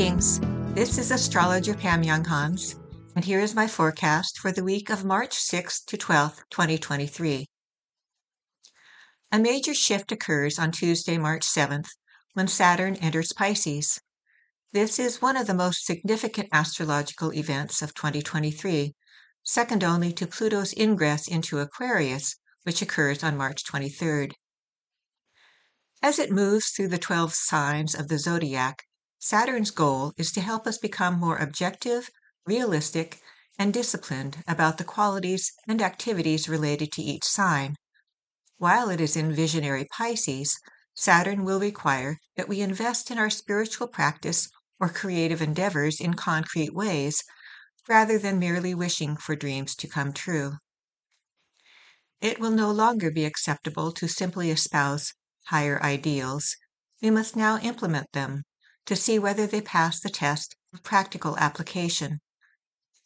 Greetings. This is astrologer Pam Younghans, and here is my forecast for the week of March 6th to 12th, 2023. A major shift occurs on Tuesday, March 7th, when Saturn enters Pisces. This is one of the most significant astrological events of 2023, second only to Pluto's ingress into Aquarius, which occurs on March 23rd. As it moves through the 12 signs of the zodiac, Saturn's goal is to help us become more objective, realistic, and disciplined about the qualities and activities related to each sign. While it is in visionary Pisces, Saturn will require that we invest in our spiritual practice or creative endeavors in concrete ways rather than merely wishing for dreams to come true. It will no longer be acceptable to simply espouse higher ideals. We must now implement them to see whether they pass the test of practical application.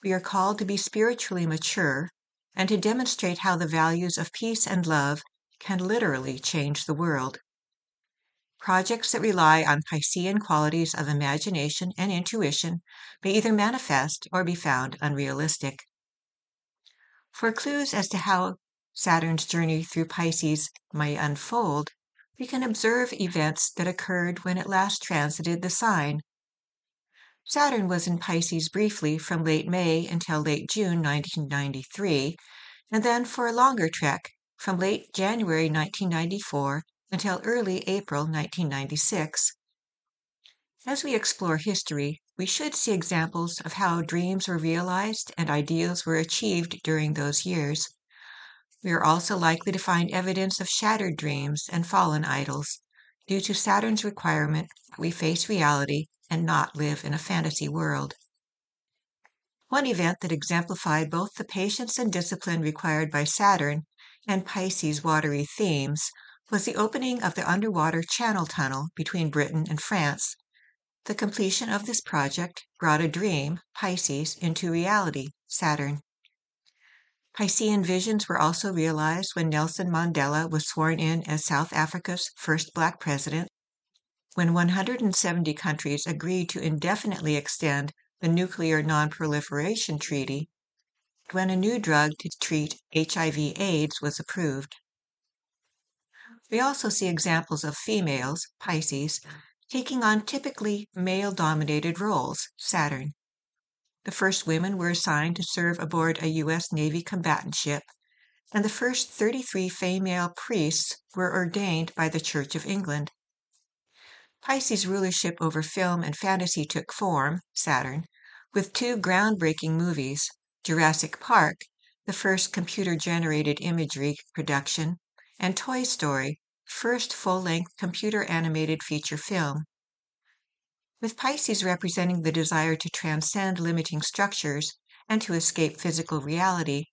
We are called to be spiritually mature and to demonstrate how the values of peace and love can literally change the world. Projects that rely on Piscean qualities of imagination and intuition may either manifest or be found unrealistic. For clues as to how Saturn's journey through Pisces may unfold, we can observe events that occurred when it last transited the sign. Saturn was in Pisces briefly from late May until late June 1993, and then for a longer trek from late January 1994 until early April 1996. As we explore history, we should see examples of how dreams were realized and ideals were achieved during those years. We are also likely to find evidence of shattered dreams and fallen idols due to Saturn's requirement that we face reality and not live in a fantasy world. One event that exemplified both the patience and discipline required by Saturn and Pisces' watery themes was the opening of the underwater channel tunnel between Britain and France. The completion of this project brought a dream, Pisces, into reality, Saturn. Piscean visions were also realized when Nelson Mandela was sworn in as South Africa's first black president, when 170 countries agreed to indefinitely extend the Nuclear Nonproliferation Treaty, when a new drug to treat HIV/AIDS was approved. We also see examples of females, Pisces, taking on typically male dominated roles, Saturn. The first women were assigned to serve aboard a U.S. Navy combatant ship, and the first 33 female priests were ordained by the Church of England. Pisces' rulership over film and fantasy took form, Saturn, with two groundbreaking movies Jurassic Park, the first computer generated imagery production, and Toy Story, first full length computer animated feature film. With Pisces representing the desire to transcend limiting structures and to escape physical reality,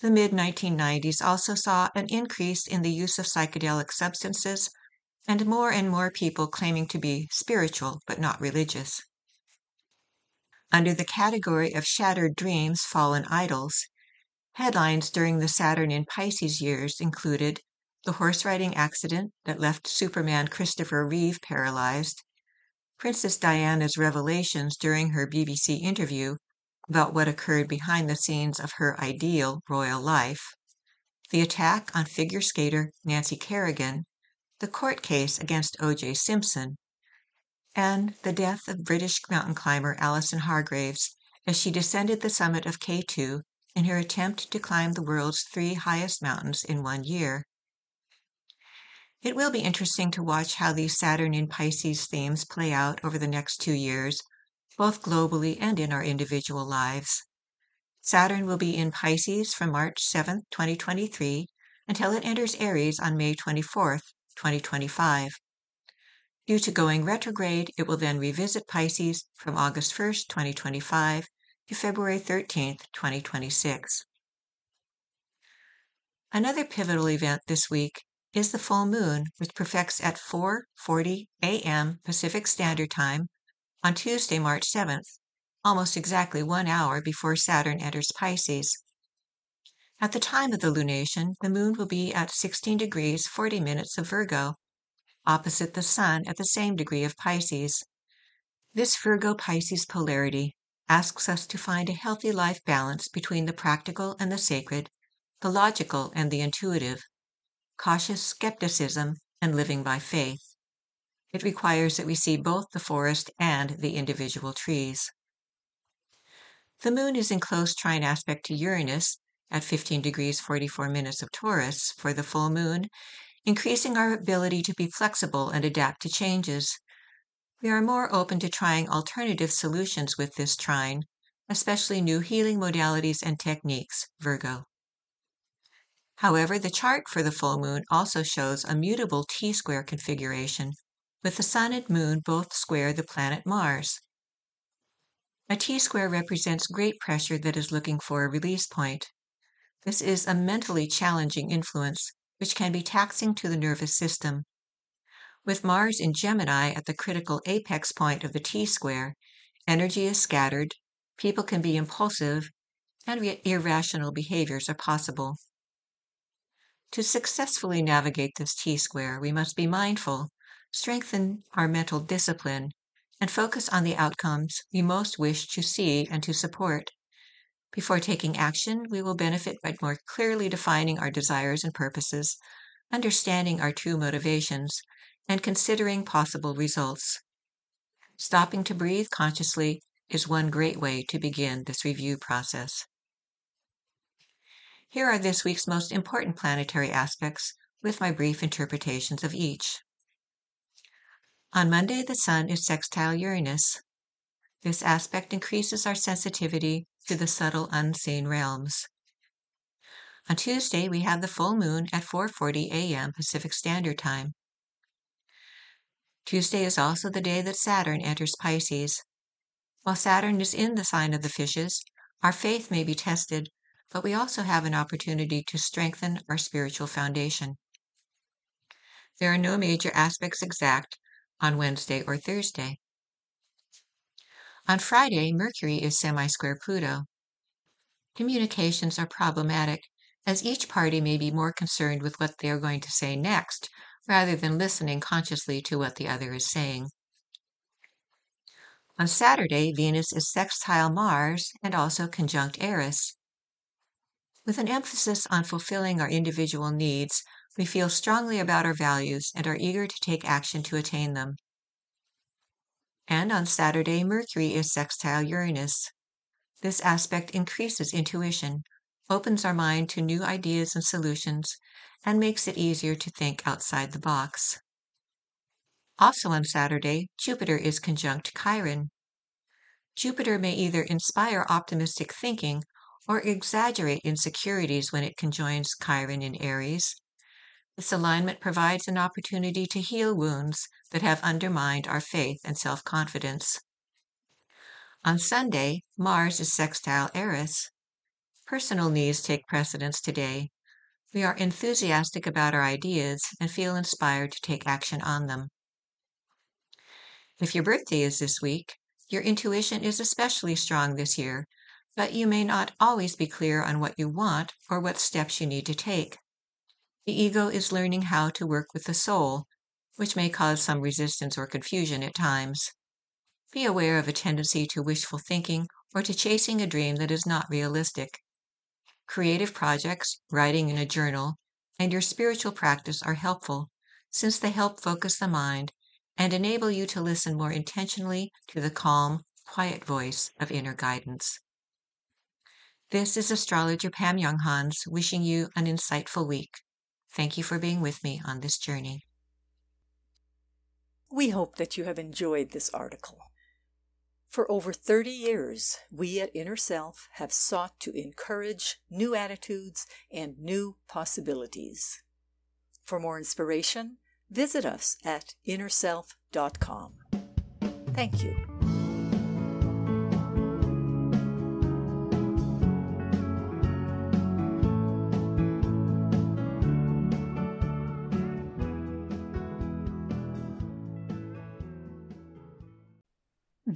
the mid 1990s also saw an increase in the use of psychedelic substances and more and more people claiming to be spiritual but not religious. Under the category of shattered dreams, fallen idols, headlines during the Saturn in Pisces years included the horse riding accident that left Superman Christopher Reeve paralyzed, Princess Diana's revelations during her BBC interview about what occurred behind the scenes of her ideal royal life, the attack on figure skater Nancy Kerrigan, the court case against O.J. Simpson, and the death of British mountain climber Alison Hargreaves as she descended the summit of K2 in her attempt to climb the world's three highest mountains in one year. It will be interesting to watch how these Saturn in Pisces themes play out over the next two years, both globally and in our individual lives. Saturn will be in Pisces from March 7, 2023, until it enters Aries on May 24, 2025. Due to going retrograde, it will then revisit Pisces from August 1, 2025 to February 13, 2026. Another pivotal event this week is the full moon, which perfects at 4:40 a.m. Pacific Standard Time on Tuesday, March 7th, almost exactly 1 hour before Saturn enters Pisces. At the time of the lunation, the moon will be at 16 degrees 40 minutes of Virgo, opposite the sun at the same degree of Pisces. This Virgo Pisces polarity asks us to find a healthy life balance between the practical and the sacred, the logical and the intuitive, cautious skepticism and living by faith. It requires that we see both the forest and the individual trees. The moon is in close trine aspect to Uranus at 15 degrees 44 minutes of Taurus for the full moon, increasing our ability to be flexible and adapt to changes. We are more open to trying alternative solutions with this trine, especially new healing modalities and techniques, Virgo. However, the chart for the full moon also shows a mutable T square configuration, with the sun and moon both square the planet Mars. A T square represents great pressure that is looking for a release point. This is a mentally challenging influence, which can be taxing to the nervous system. With Mars in Gemini at the critical apex point of the T square, energy is scattered, people can be impulsive, and irrational behaviors are possible. To successfully navigate this T square, we must be mindful, strengthen our mental discipline, and focus on the outcomes we most wish to see and to support. Before taking action, we will benefit by more clearly defining our desires and purposes, understanding our true motivations, and considering possible results. Stopping to breathe consciously is one great way to begin this review process. Here are this week's most important planetary aspects with my brief interpretations of each. On Monday, the Sun is sextile Uranus. This aspect increases our sensitivity to the subtle unseen realms. On Tuesday, we have the full moon at 4:40 a.m. Pacific Standard Time. Tuesday is also the day that Saturn enters Pisces. While Saturn is in the sign of the fishes, our faith may be tested, but we also have an opportunity to strengthen our spiritual foundation. There are no major aspects exact on Wednesday or Thursday. On Friday, Mercury is semi-square Pluto. Communications are problematic, as each party may be more concerned with what they are going to say next, rather than listening consciously to what the other is saying. On Saturday, Venus is sextile Mars and also conjunct Eris. With an emphasis on fulfilling our individual needs, we feel strongly about our values and are eager to take action to attain them. And on Saturday, Mercury is sextile Uranus. This aspect increases intuition, opens our mind to new ideas and solutions, and makes it easier to think outside the box. Also on Saturday, Jupiter is conjunct Chiron. Jupiter may either inspire optimistic thinking or exaggerate insecurities when it conjoins Chiron in Aries. This alignment provides an opportunity to heal wounds that have undermined our faith and self confidence. On Sunday, Mars is sextile Eris. Personal needs take precedence today. We are enthusiastic about our ideas and feel inspired to take action on them. If your birthday is this week, your intuition is especially strong this year but you may not always be clear on what you want or what steps you need to take. The ego is learning how to work with the soul, which may cause some resistance or confusion at times. Be aware of a tendency to wishful thinking or to chasing a dream that is not realistic. Creative projects, writing in a journal, and your spiritual practice are helpful since they help focus the mind and enable you to listen more intentionally to the calm, quiet voice of inner guidance. This is astrologer Pam Younghans wishing you an insightful week. Thank you for being with me on this journey. We hope that you have enjoyed this article. For over 30 years, we at Inner Self have sought to encourage new attitudes and new possibilities. For more inspiration, visit us at innerself.com. Thank you.